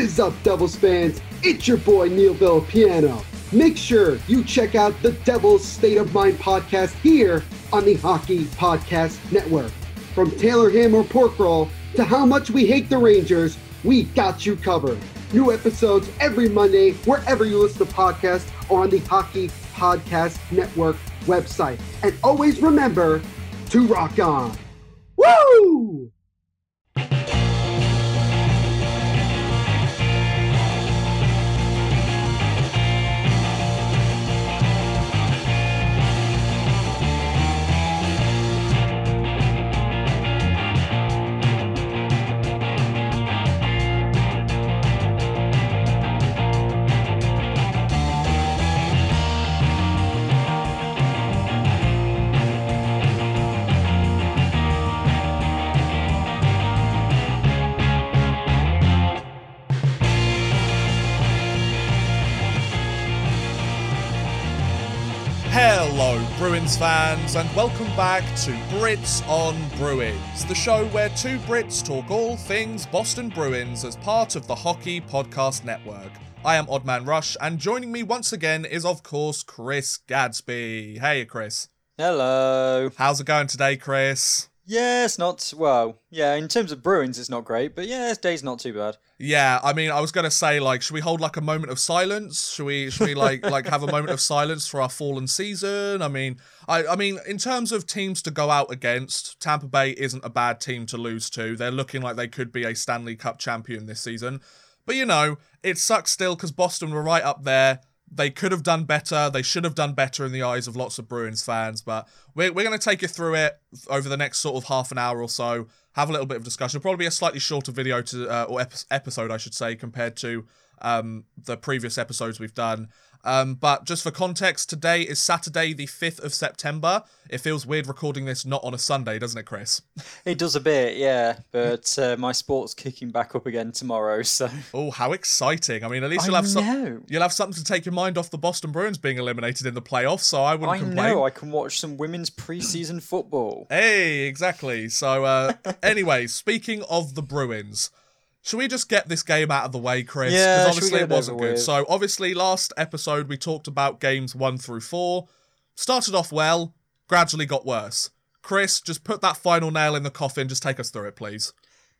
is up, Devils fans? It's your boy Neil Villapiano. Make sure you check out the Devils State of Mind podcast here on the Hockey Podcast Network. From Taylor Ham or Pork Roll to how much we hate the Rangers, we got you covered. New episodes every Monday, wherever you listen to podcasts or on the Hockey Podcast Network website. And always remember to rock on. Woo! Bruins fans, and welcome back to Brits on Bruins, the show where two Brits talk all things Boston Bruins as part of the Hockey Podcast Network. I am Odd Man Rush, and joining me once again is, of course, Chris Gadsby. Hey, Chris. Hello. How's it going today, Chris? Yeah, it's not well. Yeah, in terms of Bruins, it's not great, but yeah, this day's not too bad. Yeah, I mean, I was gonna say, like, should we hold like a moment of silence? Should we, should we like, like have a moment of silence for our fallen season? I mean, I, I mean, in terms of teams to go out against, Tampa Bay isn't a bad team to lose to. They're looking like they could be a Stanley Cup champion this season, but you know, it sucks still because Boston were right up there. They could have done better. They should have done better in the eyes of lots of Bruins fans. But we're, we're going to take you through it over the next sort of half an hour or so. Have a little bit of discussion. It'll probably be a slightly shorter video to uh, or episode, I should say, compared to um, the previous episodes we've done. Um, but just for context, today is Saturday, the 5th of September. It feels weird recording this not on a Sunday, doesn't it, Chris? It does a bit, yeah, but uh, my sport's kicking back up again tomorrow, so Oh, how exciting! I mean, at least you'll have some, you'll have something to take your mind off the Boston Bruins being eliminated in the playoffs. So I wouldn't I complain. know I can watch some women's preseason football. Hey, exactly. So, uh, anyway, speaking of the Bruins, should we just get this game out of the way, Chris? Yeah, Because we obviously it it wasn't good. with? So, obviously, last episode we talked about games one through four. Started off well, gradually got worse. Chris, just put that final nail in the coffin. Just take us through it, please.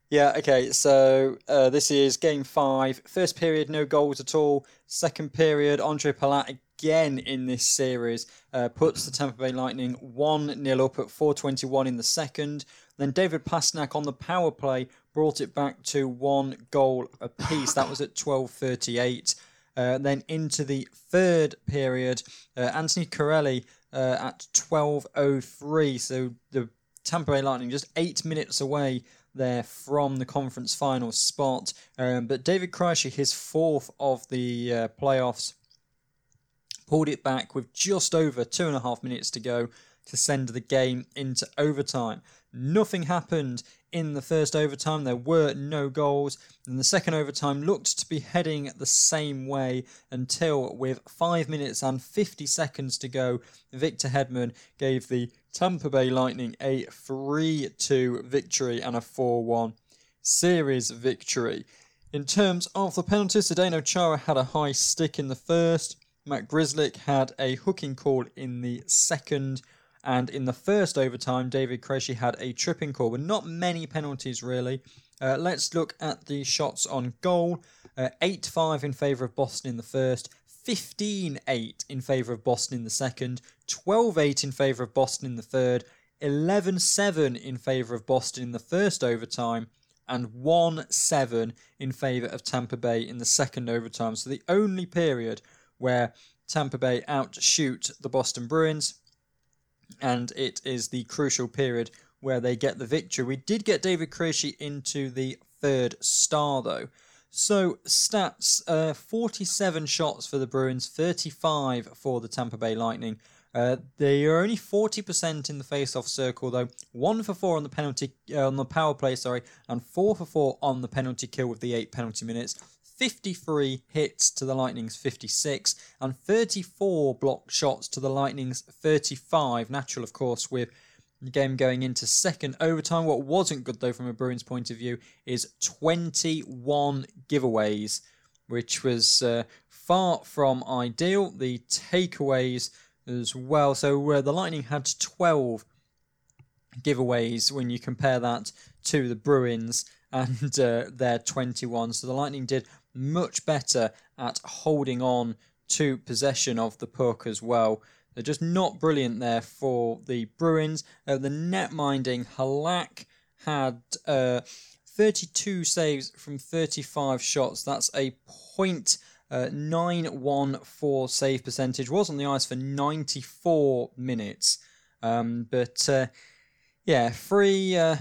Yeah, okay, so uh, this is game five. First period, no goals at all. Second period, Ondrej Palat again in this series uh, puts the Tampa Bay Lightning 1 0 up at 4.21 in the second. Then David Pastrnak on the power play brought it back to one goal apiece. That was at 12.38. Uh, then into the third period, uh, Anthony Cirelli uh, at 12.03. So the Tampa Bay Lightning just eight minutes away there from the conference final spot. Um, but David Krejci, his fourth of the uh, playoffs, pulled it back with just over two and a half minutes to go to send the game into overtime. Nothing happened in the first overtime. There were no goals, and the second overtime looked to be heading the same way until, with five minutes and 50 seconds to go, Victor Hedman gave the Tampa Bay Lightning a 3 2 victory and a 4 1 series victory. In terms of the penalties, Zdeno Chara had a high stick in the first. Matt Grzelcyk had a hooking call in the second. And in the first overtime, David Krejci had a tripping call, but not many penalties really. Uh, let's look at the shots on goal. Uh, 8 5 in favour of Boston in the first, 15 8 in favour of Boston in the second, 12 8 in favour of Boston in the third, 11 7 in favour of Boston in the first overtime, and 1 7 in favour of Tampa Bay in the second overtime. So the only period where Tampa Bay outshoot the Boston Bruins, and it is the crucial period where they get the victory. We did get David Krejci into the third star though. So stats: uh, 47 shots for the Bruins, 35 for the Tampa Bay Lightning. Uh, they are only 40% in the face-off circle, though. One for four on the penalty uh, on the power play, sorry, and four for four on the penalty kill with the eight penalty minutes. 53 hits to the Lightning's 56, and 34 block shots to the Lightning's 35. Natural, of course, with The game going into second overtime. What wasn't good, though, from a Bruins point of view, is 21 giveaways, which was uh, far from ideal. The takeaways as well. So uh, the Lightning had 12 giveaways when you compare that to the Bruins and uh, their 21. So the Lightning did much better at holding on to possession of the puck as well. They're just not brilliant there for the Bruins. Uh, the net minding, Halak had uh, 32 saves from 35 shots. That's a point. Uh, 914 save percentage was on the ice for 94 minutes. Um, but uh, yeah, 3 uh,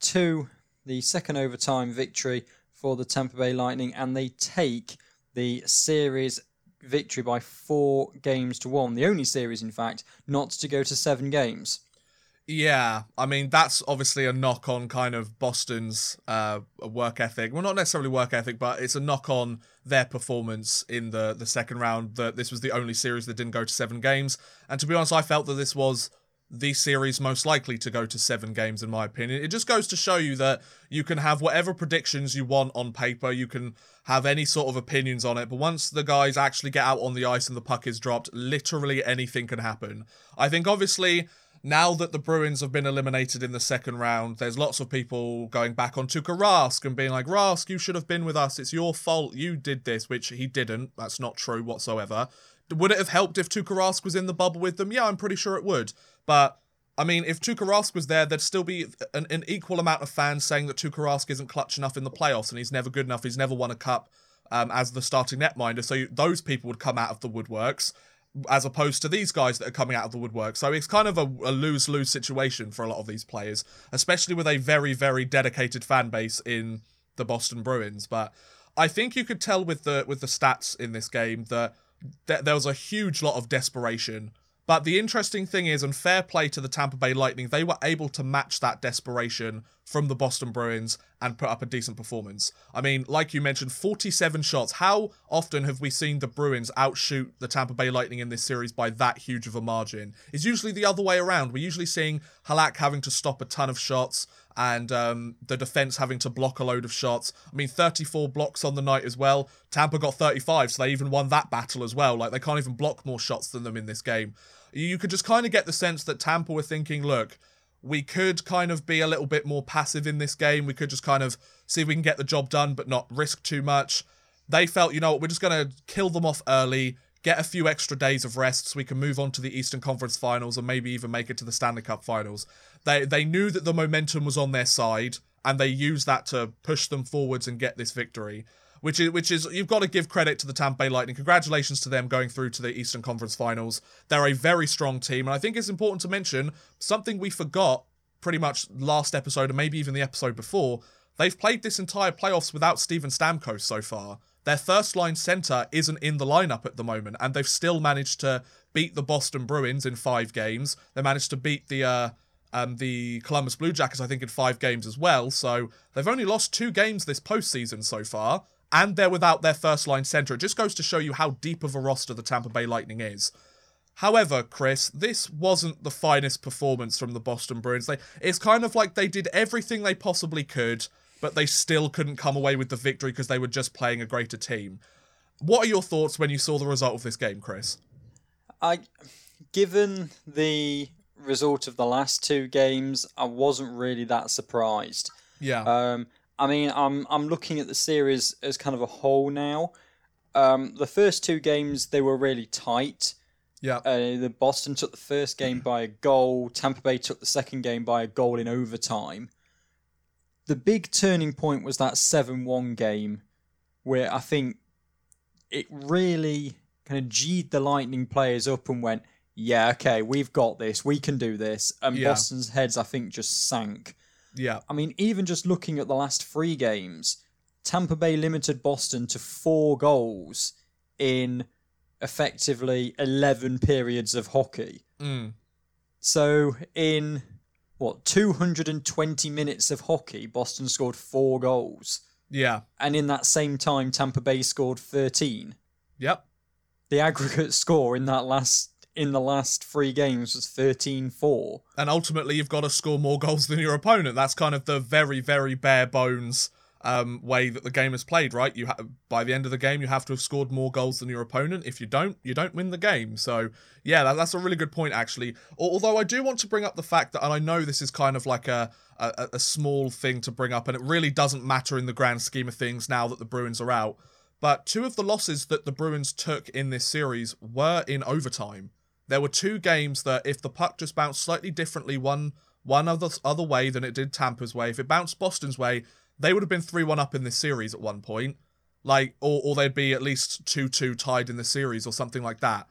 2, the second overtime victory for the Tampa Bay Lightning, and they take the series victory by four games to one. The only series, in fact, not to go to seven games. Yeah, I mean that's obviously a knock on kind of Boston's uh, work ethic. Well, not necessarily work ethic, but it's a knock on their performance in the the second round. That this was the only series that didn't go to seven games, and to be honest, I felt that this was the series most likely to go to seven games, in my opinion. It just goes to show you that you can have whatever predictions you want on paper, you can have any sort of opinions on it, but once the guys actually get out on the ice and the puck is dropped, literally anything can happen. I think obviously. Now that the Bruins have been eliminated in the second round, there's lots of people going back on Tuukka Rask and being like, Rask, you should have been with us. It's your fault. You did this, which he didn't. That's not true whatsoever. Would it have helped if Tuukka Rask was in the bubble with them? Yeah, I'm pretty sure it would. But I mean, if Tuukka Rask was there, there'd still be an, an, equal amount of fans saying that Tuukka Rask isn't clutch enough in the playoffs and he's never good enough. He's never won a cup um, as the starting netminder. So you, those people would come out of the woodworks as opposed to these guys that are coming out of the woodwork. So it's kind of a, a lose lose situation for a lot of these players, especially with a very, very dedicated fan base in the Boston Bruins. But I think you could tell with the with the stats in this game that th- there was a huge lot of desperation but the interesting thing is, and fair play to the Tampa Bay Lightning, they were able to match that desperation from the Boston Bruins and put up a decent performance. I mean, like you mentioned, 47 shots. How often have we seen the Bruins outshoot the Tampa Bay Lightning in this series by that huge of a margin? It's usually the other way around. We're usually seeing Halak having to stop a ton of shots and um, the defense having to block a load of shots. I mean, 34 blocks on the night as well. Tampa got 35, so they even won that battle as well. Like, they can't even block more shots than them in this game. You could just kind of get the sense that Tampa were thinking, look, we could kind of be a little bit more passive in this game. We could just kind of see if we can get the job done, but not risk too much. They felt, you know, we're just going to kill them off early, get a few extra days of rest so we can move on to the Eastern Conference Finals and maybe even make it to the Stanley Cup Finals. They they knew that the momentum was on their side and they used that to push them forwards and get this victory. Which is which is you've got to give credit to the Tampa Bay Lightning. Congratulations to them going through to the Eastern Conference Finals. They're a very strong team, and I think it's important to mention something we forgot pretty much last episode and maybe even the episode before. They've played this entire playoffs without Steven Stamkos so far. Their first line center isn't in the lineup at the moment, and they've still managed to beat the Boston Bruins in five games. They managed to beat the uh, um, the Columbus Blue Jackets, I think, in five games as well. So they've only lost two games this postseason so far, and they're without their first line center. It just goes to show you how deep of a roster the Tampa Bay Lightning is. However, Chris, this wasn't the finest performance from the Boston Bruins. They, it's kind of like they did everything they possibly could, but they still couldn't come away with the victory because they were just playing a greater team. What are your thoughts when you saw the result of this game, Chris? I, given the result of the last two games, I wasn't really that surprised. Yeah. Um, I mean, I'm I'm looking at the series as kind of a whole now. Um, the first two games they were really tight. Yeah. Uh, the Boston took the first game by a goal. Tampa Bay took the second game by a goal in overtime. The big turning point was that seven-one game, where I think it really kind of G'd the Lightning players up and went, yeah, okay, we've got this, we can do this. And Yeah. Boston's heads, I think, just sank. Yeah. I mean, even just looking at the last three games, Tampa Bay limited Boston to four goals in effectively 11 periods of hockey. Mm. So, in what, 220 minutes of hockey, Boston scored four goals. Yeah. And in that same time, Tampa Bay scored 13. Yep. The aggregate score in that last in the last three games was 13-4. And ultimately, you've got to score more goals than your opponent. That's kind of the very, very bare bones um, way that the game is played, right? You ha- by the end of the game, you have to have scored more goals than your opponent. If you don't, you don't win the game. So yeah, that, that's a really good point, actually. Although I do want to bring up the fact that, and I know this is kind of like a, a a small thing to bring up, and it really doesn't matter in the grand scheme of things now that the Bruins are out. But two of the losses that the Bruins took in this series were in overtime. There were two games that, if the puck just bounced slightly differently, one one other other way than it did Tampa's way, if it bounced Boston's way, they would have been 3 1 up in this series at one point. Like, or, or they'd be at least 2 2 tied in the series or something like that.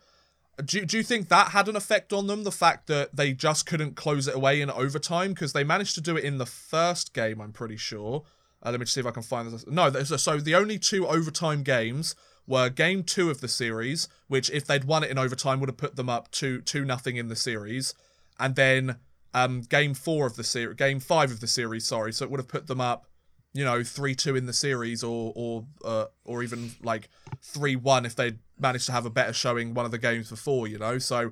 Do, do you think that had an effect on them? The fact that they just couldn't close it away in overtime? Because they managed to do it in the first game, I'm pretty sure. Uh, let me just see if I can find this. No, so the only two overtime games were game two of the series, which if they'd won it in overtime would have put them up two two nothing in the series, and then um game four of the series, game five of the series, sorry, so it would have put them up you know, three two in the series, or or uh, or even like three one if they managed to have a better showing one of the games before. You know, so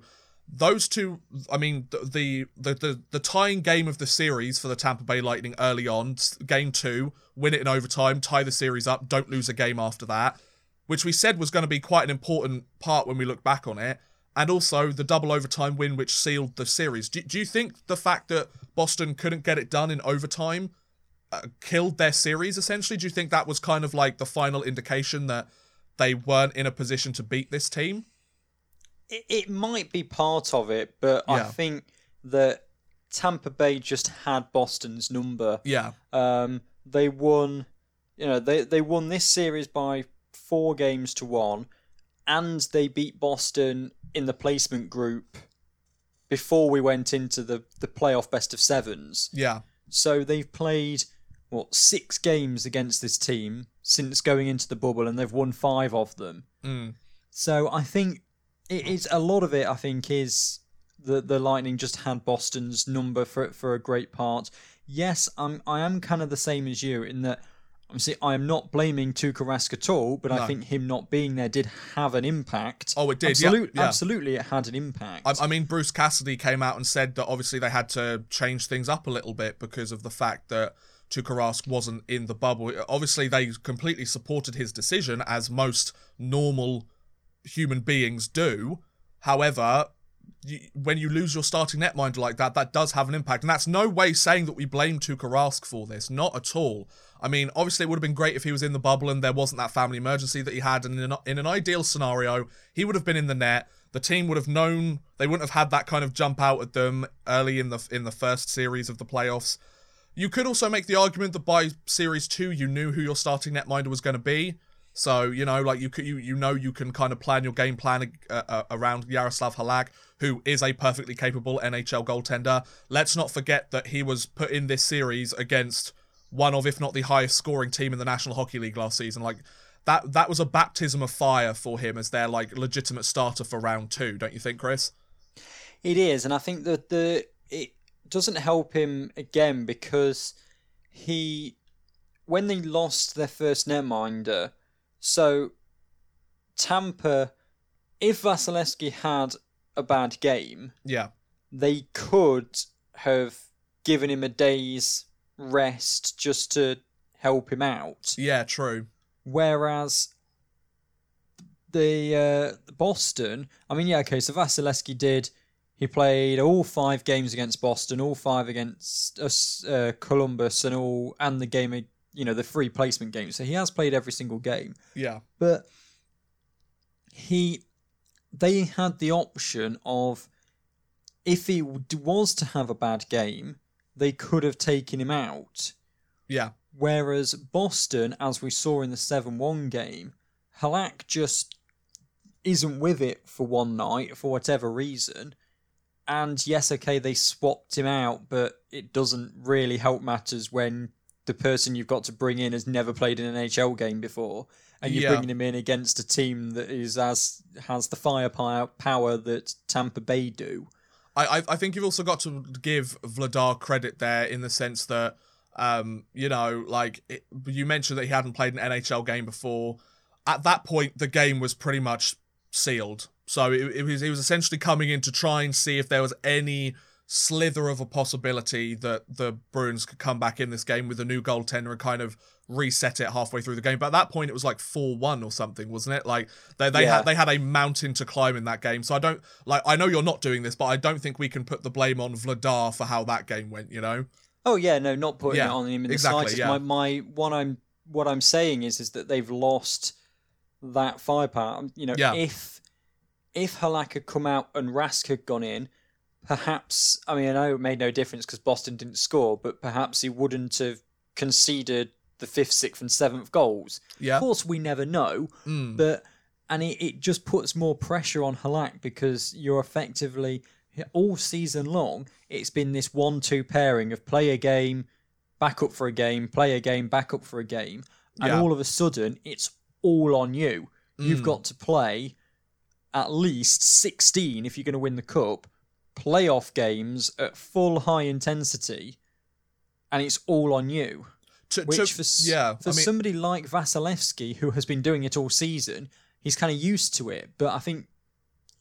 those two. I mean, the the the the tying game of the series for the Tampa Bay Lightning early on, game two, win it in overtime, tie the series up, don't lose a game after that, which we said was going to be quite an important part when we look back on it. And also the double overtime win, which sealed the series. Do, do you think the fact that Boston couldn't get it done in overtime uh, killed their series essentially. Do you think that was kind of like the final indication that they weren't in a position to beat this team? It, it might be part of it but yeah. i think that tampa bay just had boston's number. Yeah. Um, they won you know they, they won this series by four games to one and they beat boston in the placement group before we went into the, the playoff best of sevens. Yeah. So they've played what six games against this team since going into the bubble, and they've won five of them. Mm. So I think it is a lot of it. I think is the the Lightning just had Boston's number for for a great part. Yes, I'm I am kind of the same as you in that. I'm see, I am not blaming Tuukka Rask at all, but no. I think him not being there did have an impact. Oh, it did. Absolute, yeah, yeah. Absolutely, it had an impact. I, I, mean, Bruce Cassidy came out and said that obviously they had to change things up a little bit because of the fact that Tuukka Rask wasn't in the bubble. Obviously, they completely supported his decision, as most normal human beings do. However, when you lose your starting netminder like that, that does have an impact. And that's no way saying that we blame Tuukka Rask for this. Not at all. I mean, obviously, it would have been great if he was in the bubble and there wasn't that family emergency that he had. And in an, in an ideal scenario, he would have been in the net. The team would have known they wouldn't have had that kind of jump out at them early in the in the first series of the playoffs. You could also make the argument that by series two, you knew who your starting netminder was going to be. So you know, like you could, you you know, you can kind of plan your game plan uh, uh, around Yaroslav Halak, who is a perfectly capable NHL goaltender. Let's not forget that he was put in this series against one of, if not the highest scoring team in the National Hockey League last season. Like that, that was a baptism of fire for him as their like legitimate starter for round two. Don't you think, Chris? It is, and I think that the it doesn't help him again because he, when they lost their first netminder, so Tampa, if Vasilevskiy had a bad game, yeah, they could have given him a day's rest just to help him out. Yeah, true. Whereas the uh, Boston, I mean, yeah, okay, so Vasilevskiy did he played all five games against Boston, all five against uh, Columbus, and all and the game, you know, the free placement game. So he has played every single game. Yeah, but he, they had the option of if he was to have a bad game, they could have taken him out. Yeah. Whereas Boston, as we saw in the seven-one game, Halak just isn't with it for one night for whatever reason and yes, okay, they swapped him out, but it doesn't really help matters when the person you've got to bring in has never played an NHL game before, and you're yeah. bringing him in against a team that is as has the firepower power that Tampa Bay do. I I think you've also got to give Vladar credit there in the sense that um you know like it, you mentioned that he hadn't played an NHL game before. At that point, the game was pretty much sealed So it, it was it was essentially coming in to try and see if there was any slither of a possibility that the Bruins could come back in this game with a new goaltender and kind of reset it halfway through the game. But at that point, it was like four one or something, wasn't it? Like they they Yeah. had they had a mountain to climb in that game. So I don't like I know you're not doing this, but I don't think we can put the blame on Vladar for how that game went. You know? Oh yeah, no, not putting Yeah, it on him in the exactly, slightest. yeah. My my what I'm what I'm saying is is that they've lost that firepower. You know, if if Halak had come out and Rask had gone in, perhaps I mean I know it made no difference because Boston didn't score, but perhaps he wouldn't have conceded the fifth, sixth, and seventh goals. Yeah. Of course, we never know, Mm. but and it, it just puts more pressure on Halak because you're effectively all season long. It's been this one-two pairing of play a game, back up for a game, play a game, back up for a game, and Yeah. all of a sudden it's all on you. You've Mm. got to play at least 16 if you're going to win the cup, playoff games at full high intensity, and it's all on you. To, Which to- for, yeah, for I mean, somebody like Vasilevskiy, who has been doing it all season, he's kind of used to it. But I think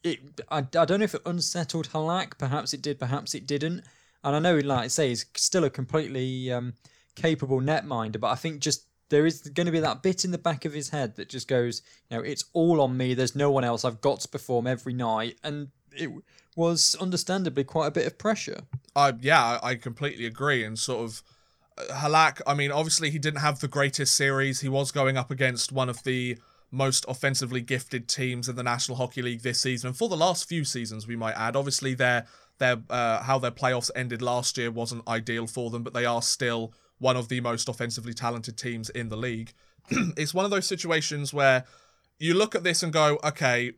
it. I, I don't know if it unsettled Halak. Perhaps it did. Perhaps it didn't. And I know, like I say, he's still a completely um, capable netminder. But I think just there is going to be that bit in the back of his head that just goes, you know, it's all on me. There's no one else. I've got to perform every night, and it was understandably quite a bit of pressure. I yeah, I completely agree. And sort of uh, Halak, I mean, obviously he didn't have the greatest series. He was going up against one of the most offensively gifted teams in the National Hockey League this season, and for the last few seasons, we might add. Obviously, their their uh, how their playoffs ended last year wasn't ideal for them, but they are still one of the most offensively talented teams in the league. it's one of those situations where you look at this and go, okay,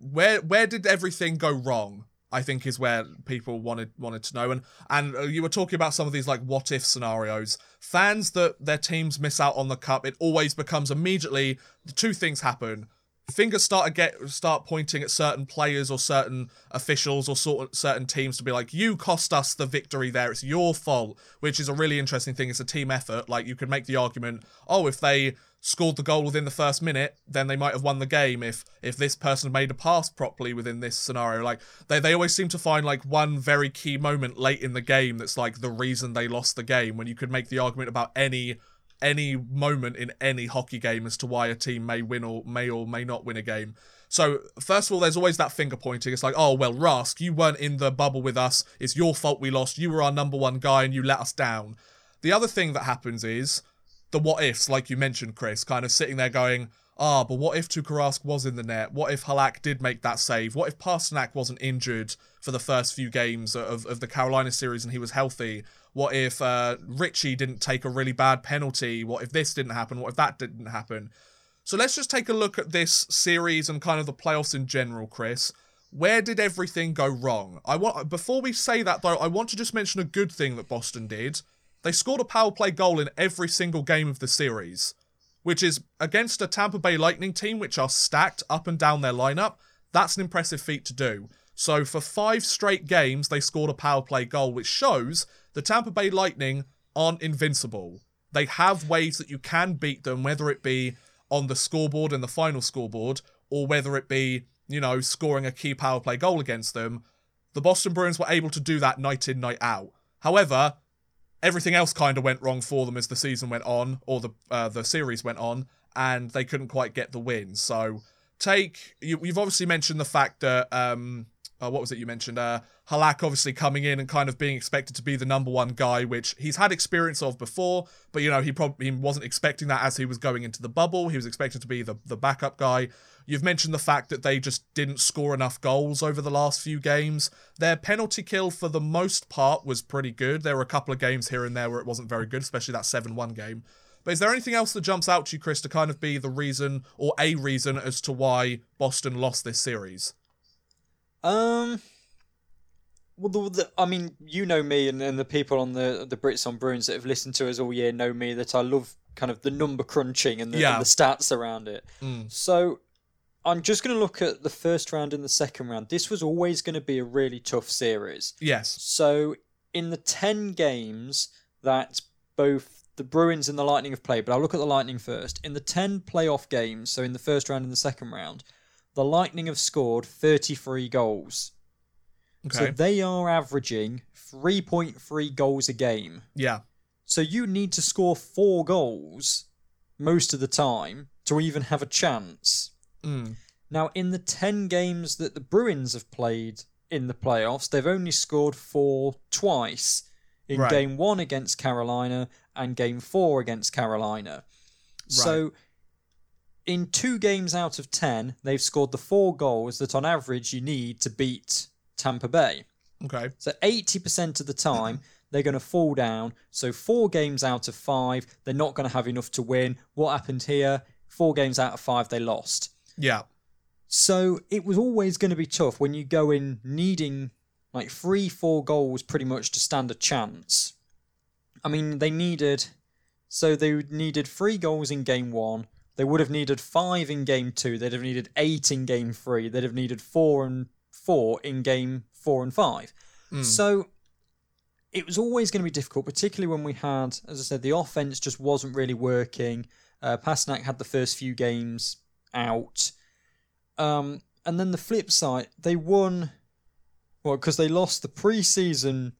where where did everything go wrong? I think is where people wanted wanted to know, and and uh, you were talking about some of these like what if scenarios. Fans that their teams miss out on the cup, it always becomes immediately two things happen. Fingers start to get start pointing at certain players or certain officials or sort certain teams to be like, you cost us the victory there. It's your fault, which is a really interesting thing. It's a team effort. Like you could make the argument, oh, if they scored the goal within the first minute, then they might have won the game if if this person made a pass properly within this scenario. Like they, they always seem to find like one very key moment late in the game that's like the reason they lost the game when you could make the argument about any any moment in any hockey game as to why a team may win or may or may not win a game. So first of all, there's always that finger pointing. It's like, oh well, Rask, you weren't in the bubble with us. It's your fault we lost. You were our number one guy and you let us down. The other thing that happens is the what ifs, like you mentioned, Chris, kind of sitting there going, ah, but what if Tuukka Rask was in the net? What if Halak did make that save? What if Pastrnak wasn't injured for the first few games of, of the Carolina series and he was healthy? What if uh, Ritchie didn't take a really bad penalty? What if this didn't happen? What if that didn't happen? So let's just take a look at this series and kind of the playoffs in general, Chris. Where did everything go wrong? I want before we say that though, I want to just mention a good thing that Boston did. They scored a power play goal in every single game of the series, which is against a Tampa Bay Lightning team which are stacked up and down their lineup. That's an impressive feat to do. So for five straight games, they scored a power play goal, which shows the Tampa Bay Lightning aren't invincible. They have ways that you can beat them, whether it be on the scoreboard and the final scoreboard, or whether it be, you know, scoring a key power play goal against them. The Boston Bruins were able to do that night in, night out. However, everything else kind of went wrong for them as the season went on, or the uh, the series went on, and they couldn't quite get the win. So take you, you've obviously mentioned the fact that um, uh, what was it you mentioned? Uh, Halak obviously coming in and kind of being expected to be the number one guy, which he's had experience of before, but you know he probably he wasn't expecting that as he was going into the bubble. He was expected to be the the backup guy. You've mentioned the fact that they just didn't score enough goals over the last few games. Their penalty kill, for the most part, was pretty good. There were a couple of games here and there where it wasn't very good, especially that 7 1 game. But is there anything else that jumps out to you, Chris, to kind of be the reason or a reason as to why Boston lost this series? Um. Well, the, the, I mean, you know me, and, and the people on the the Brits on Bruins that have listened to us all year know me that I love kind of the number crunching and the, Yeah. and the stats around it. Mm. So I'm just going to look at the first round and the second round. This was always going to be a really tough series. Yes. So in the 10 games that both the Bruins and the Lightning have played, but I'll look at the Lightning first. In the 10 playoff games, so in the first round and the second round, the Lightning have scored 33 goals. So they are averaging 3.3 goals a game. yeah. So you need to score four goals most of the time to even have a chance. Mm. Now, in the 10 games that the Bruins have played in the playoffs, they've only scored four twice in Right. game one against Carolina and game four against Carolina. So, in two games out of 10, they've scored the four goals that on average you need to beat Tampa Bay. Okay. So 80% of the time, they're going to fall down. So four games out of five, they're not going to have enough to win. What happened here? Four games out of five, they lost. Yeah. So it was always going to be tough when you go in needing like three, four goals pretty much to stand a chance. I mean, they needed. So they needed three goals in game one. They would have needed five in game two. They'd have needed eight in game three. They'd have needed four and four in game four and five. So it was always going to be difficult, particularly when we had, as I said, the offense just wasn't really working. Uh, Pastrnak had the first few games out. Um, and then the flip side, they won, well, because they lost the pre-season,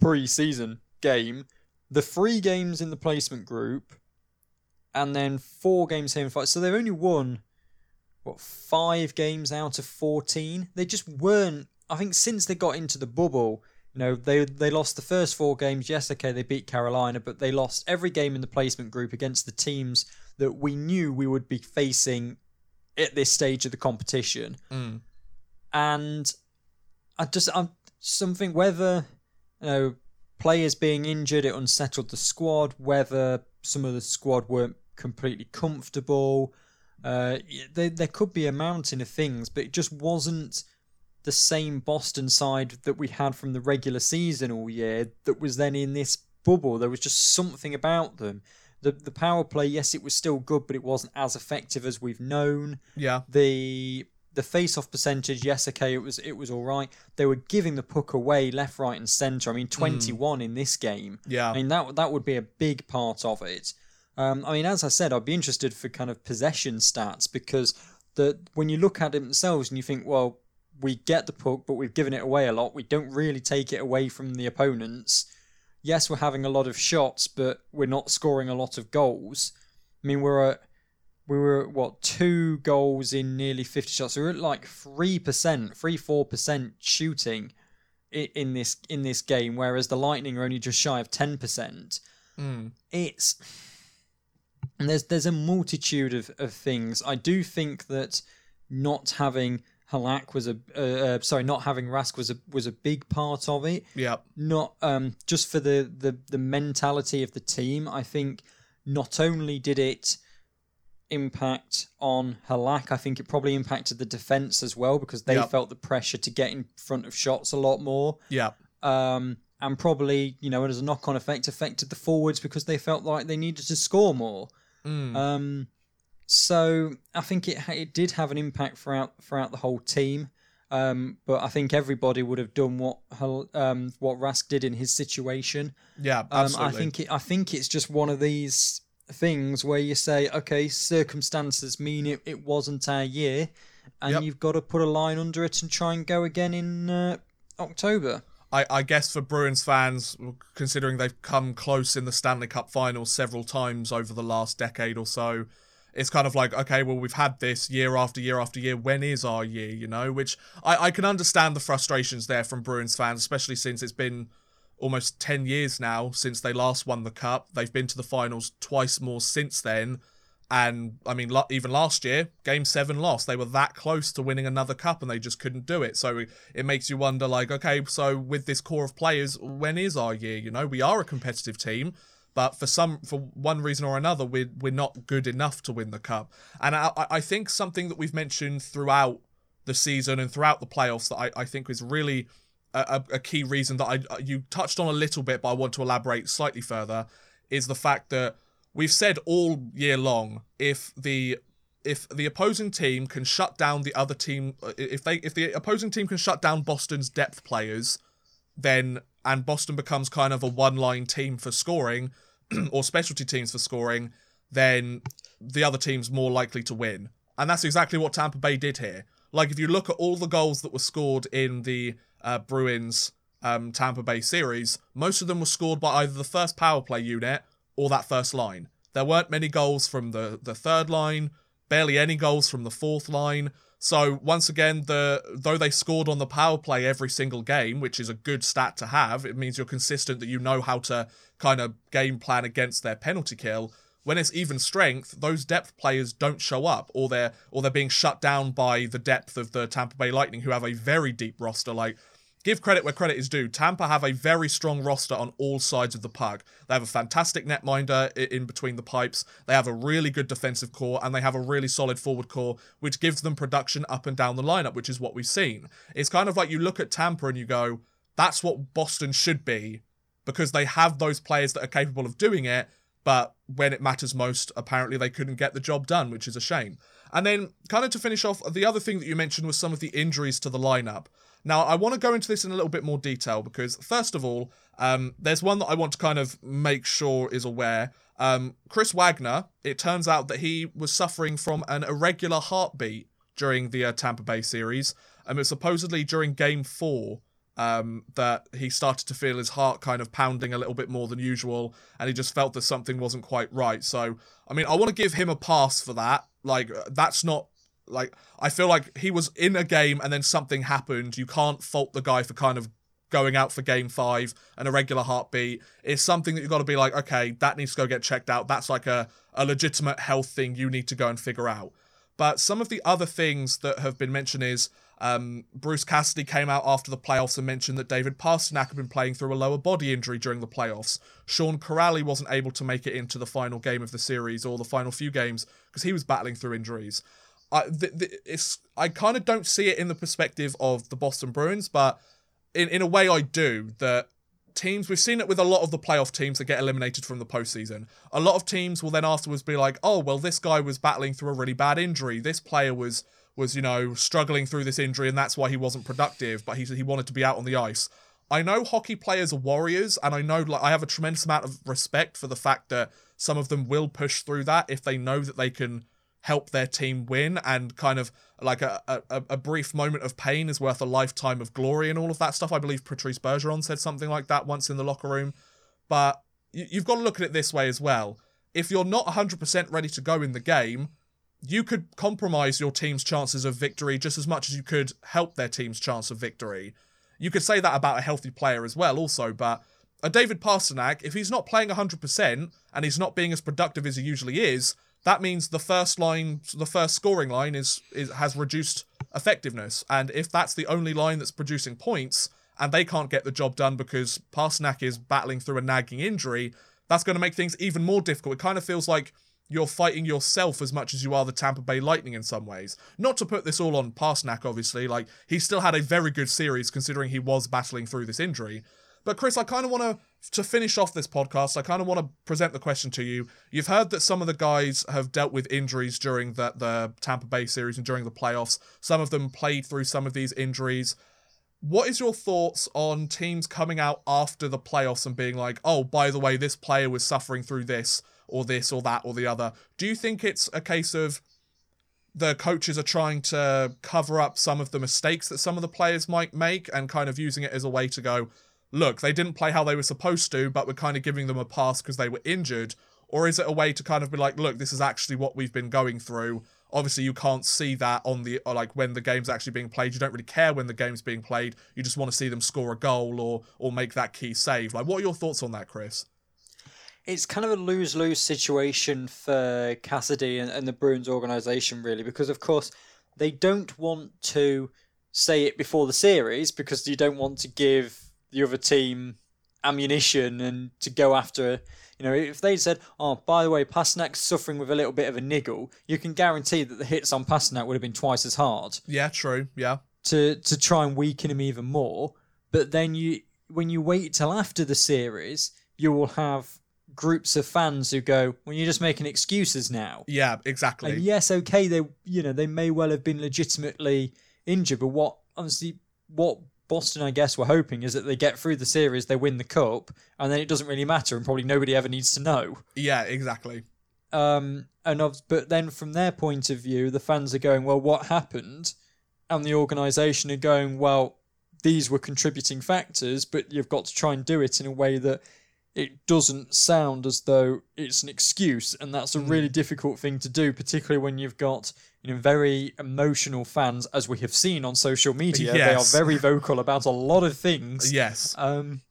pre-season game, the three games in the placement group, and then four games here in five. So they've only won, what, five games out of 14? They just weren't, I think since they got into the bubble, you know, they they lost the first four games. Yes, okay, they beat Carolina, but they lost every game in the placement group against the teams that we knew we would be facing at this stage of the competition. Mm. And I just I'm something whether you know players being injured it unsettled the squad, whether some of the squad weren't completely comfortable. Uh, there, there could be a mountain of things, but it just wasn't the same Boston side that we had from the regular season all year that was then in this bubble. There was just something about them. The the power play, yes, it was still good, but it wasn't as effective as we've known. Yeah. The the face off percentage, yes, okay, it was it was all right. They were giving the puck away left, right, and centre. I mean, twenty one in this game. Yeah. I mean that that would be a big part of it. Um, I mean, as I said, I'd be interested for kind of possession stats because the when you look at it themselves and you think, well, we get the puck, but we've given it away a lot. We don't really take it away from the opponents. Yes, we're having a lot of shots, but we're not scoring a lot of goals. I mean, we're at we were at, what two goals in nearly 50 shots we're at like 3% 3 4% shooting i- in this in this game whereas the lightning are only just shy of 10% Mm. it's and there's there's a multitude of, of things i do think that not having halak was a uh, uh, sorry not having rask was a was a big part of it Yeah. not um just for the the the mentality of the team i think not only did it impact on Halak, I think it probably impacted the defense as well because they Yep. felt the pressure to get in front of shots a lot more. Yeah. Um, and probably, you know, as a knock on effect, affected the forwards because they felt like they needed to score more. Mm. Um, so I think it it did have an impact throughout throughout the whole team. Um, but I think everybody would have done what um, what Rask did in his situation. Yeah. Um, Absolutely. I think it, I think it's just one of these things where you say, okay, circumstances mean it, it wasn't our year, and Yep. you've got to put a line under it and try and go again in uh, October. I, I guess for Bruins fans, considering they've come close in the Stanley Cup finals several times over the last decade or so, it's kind of like, okay, well, we've had this year after year after year. When is our year, you know? Which I, I can understand the frustrations there from Bruins fans, especially since it's been almost 10 years now since they last won the Cup. They've been to the finals twice more since then. And I mean, even last year, Game Seven lost. They were that close to winning another cup, and they just couldn't do it. So it makes you wonder, like, okay, so with this core of players, when is our year? You know, we are a competitive team, but for some, for one reason or another, we're we're not good enough to win the cup. And I, I think something that we've mentioned throughout the season and throughout the playoffs that I, I think is really a a key reason that I you touched on a little bit, but I want to elaborate slightly further, is the fact that we've said all year long if the if the opposing team can shut down the other team if they if the opposing team can shut down Boston's depth players then and Boston becomes kind of a one line team for scoring or specialty teams for scoring then the other team's more likely to win. And that's exactly what Tampa Bay did here. Like if you look at all the goals that were scored in the uh, Bruins um, Tampa Bay series, most of them were scored by either the first power play unit or that first line. There weren't many goals from the the third line, barely any goals from the fourth line. So once again, the though they scored on the power play every single game, which is a good stat to have, it means you're consistent that you know how to kind of game plan against their penalty kill. When it's even strength, those depth players don't show up, or they're or they're being shut down by the depth of the Tampa Bay Lightning, who have a very deep roster. Like give credit where credit is due. Tampa have a very strong roster on all sides of the puck. They have a fantastic netminder in between the pipes. They have a really good defensive core and they have a really solid forward core, which gives them production up and down the lineup, which is what we've seen. It's kind of like you look at Tampa and you go, that's what Boston should be because they have those players that are capable of doing it. But when it matters most, apparently they couldn't get the job done, which is a shame. And then, kind of to finish off, the other thing that you mentioned was some of the injuries to the lineup. Now, I want to go into this in a little bit more detail because, first of all, um, there's one that I want to kind of make sure is aware. Um, Chris Wagner, it turns out that he was suffering from an irregular heartbeat during the uh, Tampa Bay series. And um, it was supposedly during game four um, that he started to feel his heart kind of pounding a little bit more than usual. And he just felt that something wasn't quite right. So, I mean, I want to give him a pass for that. Like, that's not like I feel like he was in a game and then something happened. You can't fault the guy for kind of going out for game five and a regular heartbeat. It's something that you've got to be like, okay, that needs to go get checked out. That's like a, a legitimate health thing you need to go and figure out. But some of the other things that have been mentioned is um, Bruce Cassidy came out after the playoffs and mentioned that David Pastrnak had been playing through a lower body injury during the playoffs. Sean Kuraly wasn't able to make it into the final game of the series or the final few games because he was battling through injuries. I the, the, it's I kind of don't see it in the perspective of the Boston Bruins, but in in a way I do. That teams we've seen it with a lot of the playoff teams that get eliminated from the postseason. A lot of teams will then afterwards be like, "Oh, well, this guy was battling through a really bad injury. This player was was you know struggling through this injury, and that's why he wasn't productive. But he he wanted to be out on the ice." I know hockey players are warriors, and I know like I have a tremendous amount of respect for the fact that some of them will push through that if they know that they can help their team win and kind of like a, a, a brief moment of pain is worth a lifetime of glory and all of that stuff. I believe Patrice Bergeron said something like that once in the locker room. But you've got to look at it this way as well. If you're not 100% ready to go in the game, you could compromise your team's chances of victory just as much as you could help their team's chance of victory. You could say that about a healthy player as well, also, but a David Pastrnak, if he's not playing 100% and he's not being as productive as he usually is, that means the first line, the first scoring line is, is has reduced effectiveness. And if that's the only line that's producing points, and they can't get the job done because Pastrnak is battling through a nagging injury, that's going to make things even more difficult. It kind of feels like you're fighting yourself as much as you are the Tampa Bay Lightning in some ways. Not to put this all on Pastrnak, obviously, like he still had a very good series considering he was battling through this injury. But Chris, I kind of want to to finish off this podcast. I kind of want to present the question to you. You've heard that some of the guys have dealt with injuries during the the Tampa Bay series and during the playoffs. Some of them played through some of these injuries. What is your thoughts on teams coming out after the playoffs and being like, "Oh, by the way, this player was suffering through this or this or that or the other." Do you think it's a case of the coaches are trying to cover up some of the mistakes that some of the players might make and kind of using it as a way to go, look, they didn't play how they were supposed to, but we're kind of giving them a pass because they were injured? Or is it a way to kind of be like, look, this is actually what we've been going through? Obviously, you can't see that on the uh, like when the game's actually being played. You don't really care when the game's being played. You just want to see them score a goal or or make that key save. Like, what are your thoughts on that, Chris? It's kind of a lose lose situation for Cassidy and, and the Bruins organization, really, because of course they don't want to say it before the series because you don't want to give the other team ammunition and to go after. You know, if they said, "Oh, by the way, Pastrnak's suffering with a little bit of a niggle," you can guarantee that the hits on Pastrnak would have been twice as hard. Yeah, true. Yeah. To to try and weaken him even more, but then you when you wait till after the series, you will have groups of fans who go, "Well, you're just making excuses now." Yeah, exactly. And yes, okay, they you know they may well have been legitimately injured, but what honestly, what Boston, I guess, were hoping is that they get through the series, they win the cup, and then it doesn't really matter, and probably nobody ever needs to know. Yeah, exactly. Um, and of, but then from their point of view, the fans are going, well, what happened? and the organisation are going, well, these were contributing factors, but you've got to try and do it in a way that it doesn't sound as though it's an excuse, and that's a really difficult thing to do, particularly when you've got you know very emotional fans, as we have seen on social media. They are very vocal about a lot of things. Yes. Um,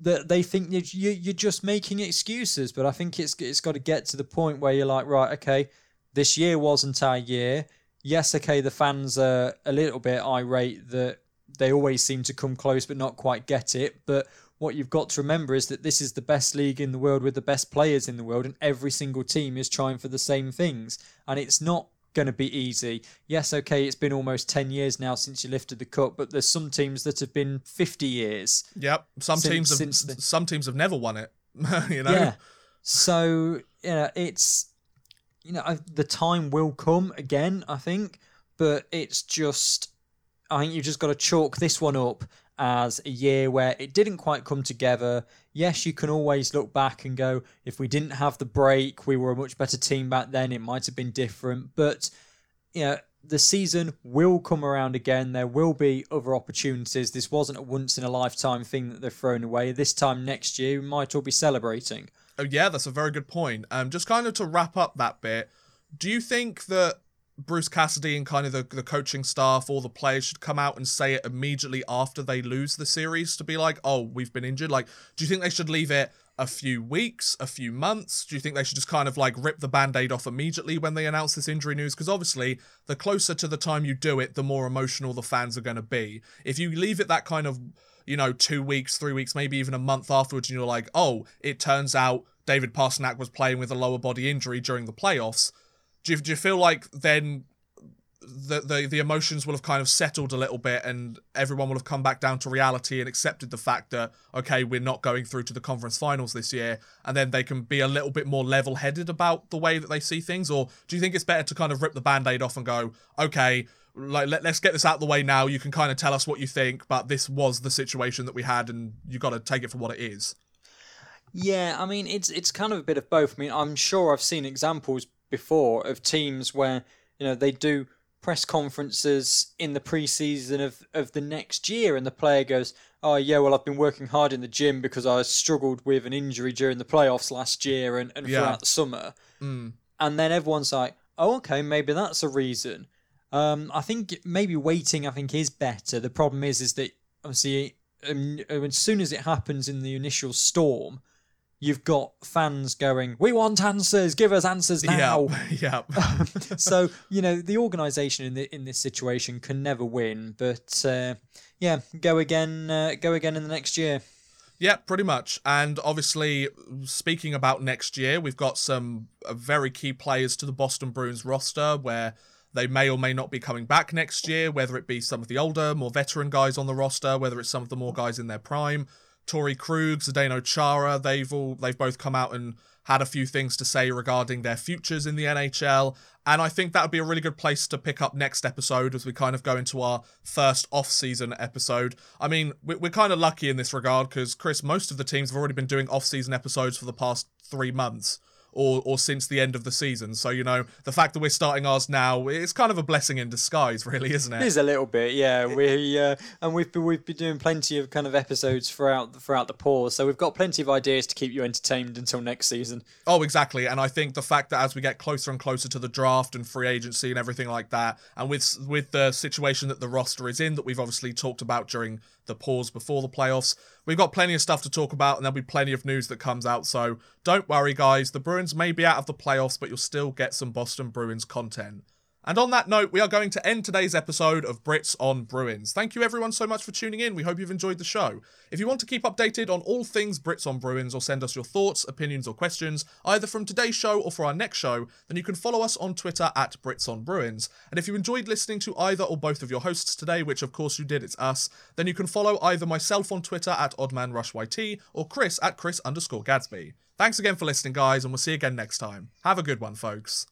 that they think you, you you're just making excuses, but I think it's it's got to get to the point where you're like, right, okay, this year wasn't our year. Yes, okay, the fans are a little bit irate that they always seem to come close but not quite get it. But what you've got to remember is that this is the best league in the world with the best players in the world, and every single team is trying for the same things, and it's not going to be easy. Yes, okay, it's been almost 10 years now since you lifted the cup, but there's some teams that have been 50 years. Yep. Some Since- teams have since the- some teams have never won it. you know. Yeah. So, you know, it's, you know, I- the time will come again, I think, but it's just, I think you've just got to chalk this one up as a year where it didn't quite come together. Yes, you can always look back and go, if we didn't have the break, we were a much better team back then, it might have been different. But, you know, the season will come around again. There will be other opportunities. This wasn't a once in a lifetime thing that they've thrown away. This time next year, we might all be celebrating. Oh, yeah, that's a very good point. Um, just kind of to wrap up that bit, do you think that Bruce Cassidy and kind of the, the coaching staff or the players should come out and say it immediately after they lose the series to be like, oh, we've been injured? Like, do you think they should leave it a few weeks, a few months? Do you think they should just kind of like rip the band aid off immediately when they announce this injury news? Because obviously, the closer to the time you do it, the more emotional the fans are going to be. If you leave it that kind of you know, two weeks, three weeks, maybe even a month afterwards, and you're like, oh, it turns out David Pastrnak was playing with a lower body injury during the playoffs. Do you, do you feel like then the, the the emotions will have kind of settled a little bit and everyone will have come back down to reality and accepted the fact that okay we're not going through to the conference finals this year and then they can be a little bit more level headed about the way that they see things? Or do you think it's better to kind of rip the band-aid off and go okay like let, let's get this out of the way now. You can kind of tell us what you think but this was the situation that we had and you got to take it for what it is Yeah, I mean it's it's kind of a bit of both. I mean, I'm sure I've seen examples before of teams where you know they do press conferences in the preseason of of the next year, and the player goes, "Oh yeah, well I've been working hard in the gym because I struggled with an injury during the playoffs last year and, and Yeah. throughout the summer," mm. and then everyone's like, "Oh okay, maybe that's a reason." Um, I think maybe waiting. I think is better. The problem is, is that obviously, um, as soon as it happens in the initial storm, you've got fans going, "We want answers. Give us answers now." yeah yeah so you know the organisation in the, in this situation can never win. But uh, yeah, go again. Uh, go again in the next year. Yeah, pretty much. And obviously, speaking about next year, we've got some uh, very key players to the Boston Bruins roster where they may or may not be coming back next year, whether it be some of the older, more veteran guys on the roster, whether it's some of the more guys in their prime. Torey Krug, Zdeno Chara, they've all they've both come out and had a few things to say regarding their futures in the NHL. And I think that would be a really good place to pick up next episode as we kind of go into our first off-season episode. I mean, we- we're kind of lucky in this regard because Chris, most of the teams have already been doing off-season episodes for the past three months. Or, or since the end of the season. So, you know, the fact that we're starting ours now, it's kind of a blessing in disguise, really, isn't It it? is a little bit, yeah. We uh, and we've been, we've been doing plenty of kind of episodes throughout throughout the pause, so we've got plenty of ideas to keep you entertained until next season. Oh, exactly. And I think the fact that as we get closer and closer to the draft and free agency and everything like that, and with with the situation that the roster is in that we've obviously talked about during the pause before the playoffs, we've got plenty of stuff to talk about and there'll be plenty of news that comes out. So don't worry, guys. The Bruins may be out of the playoffs, but you'll still get some Boston Bruins content. And on that note, we are going to end today's episode of Brits on Bruins. Thank you everyone so much for tuning in. We hope you've enjoyed the show. If you want to keep updated on all things Brits on Bruins or send us your thoughts, opinions, or questions, either from today's show or for our next show, then you can follow us on Twitter at Brits on Bruins. And if you enjoyed listening to either or both of your hosts today, which of course you did, it's us, then you can follow either myself on Twitter at OddmanRushYT or Chris at Chris underscore Gadsby. Thanks again for listening, guys, and we'll see you again next time. Have a good one, folks.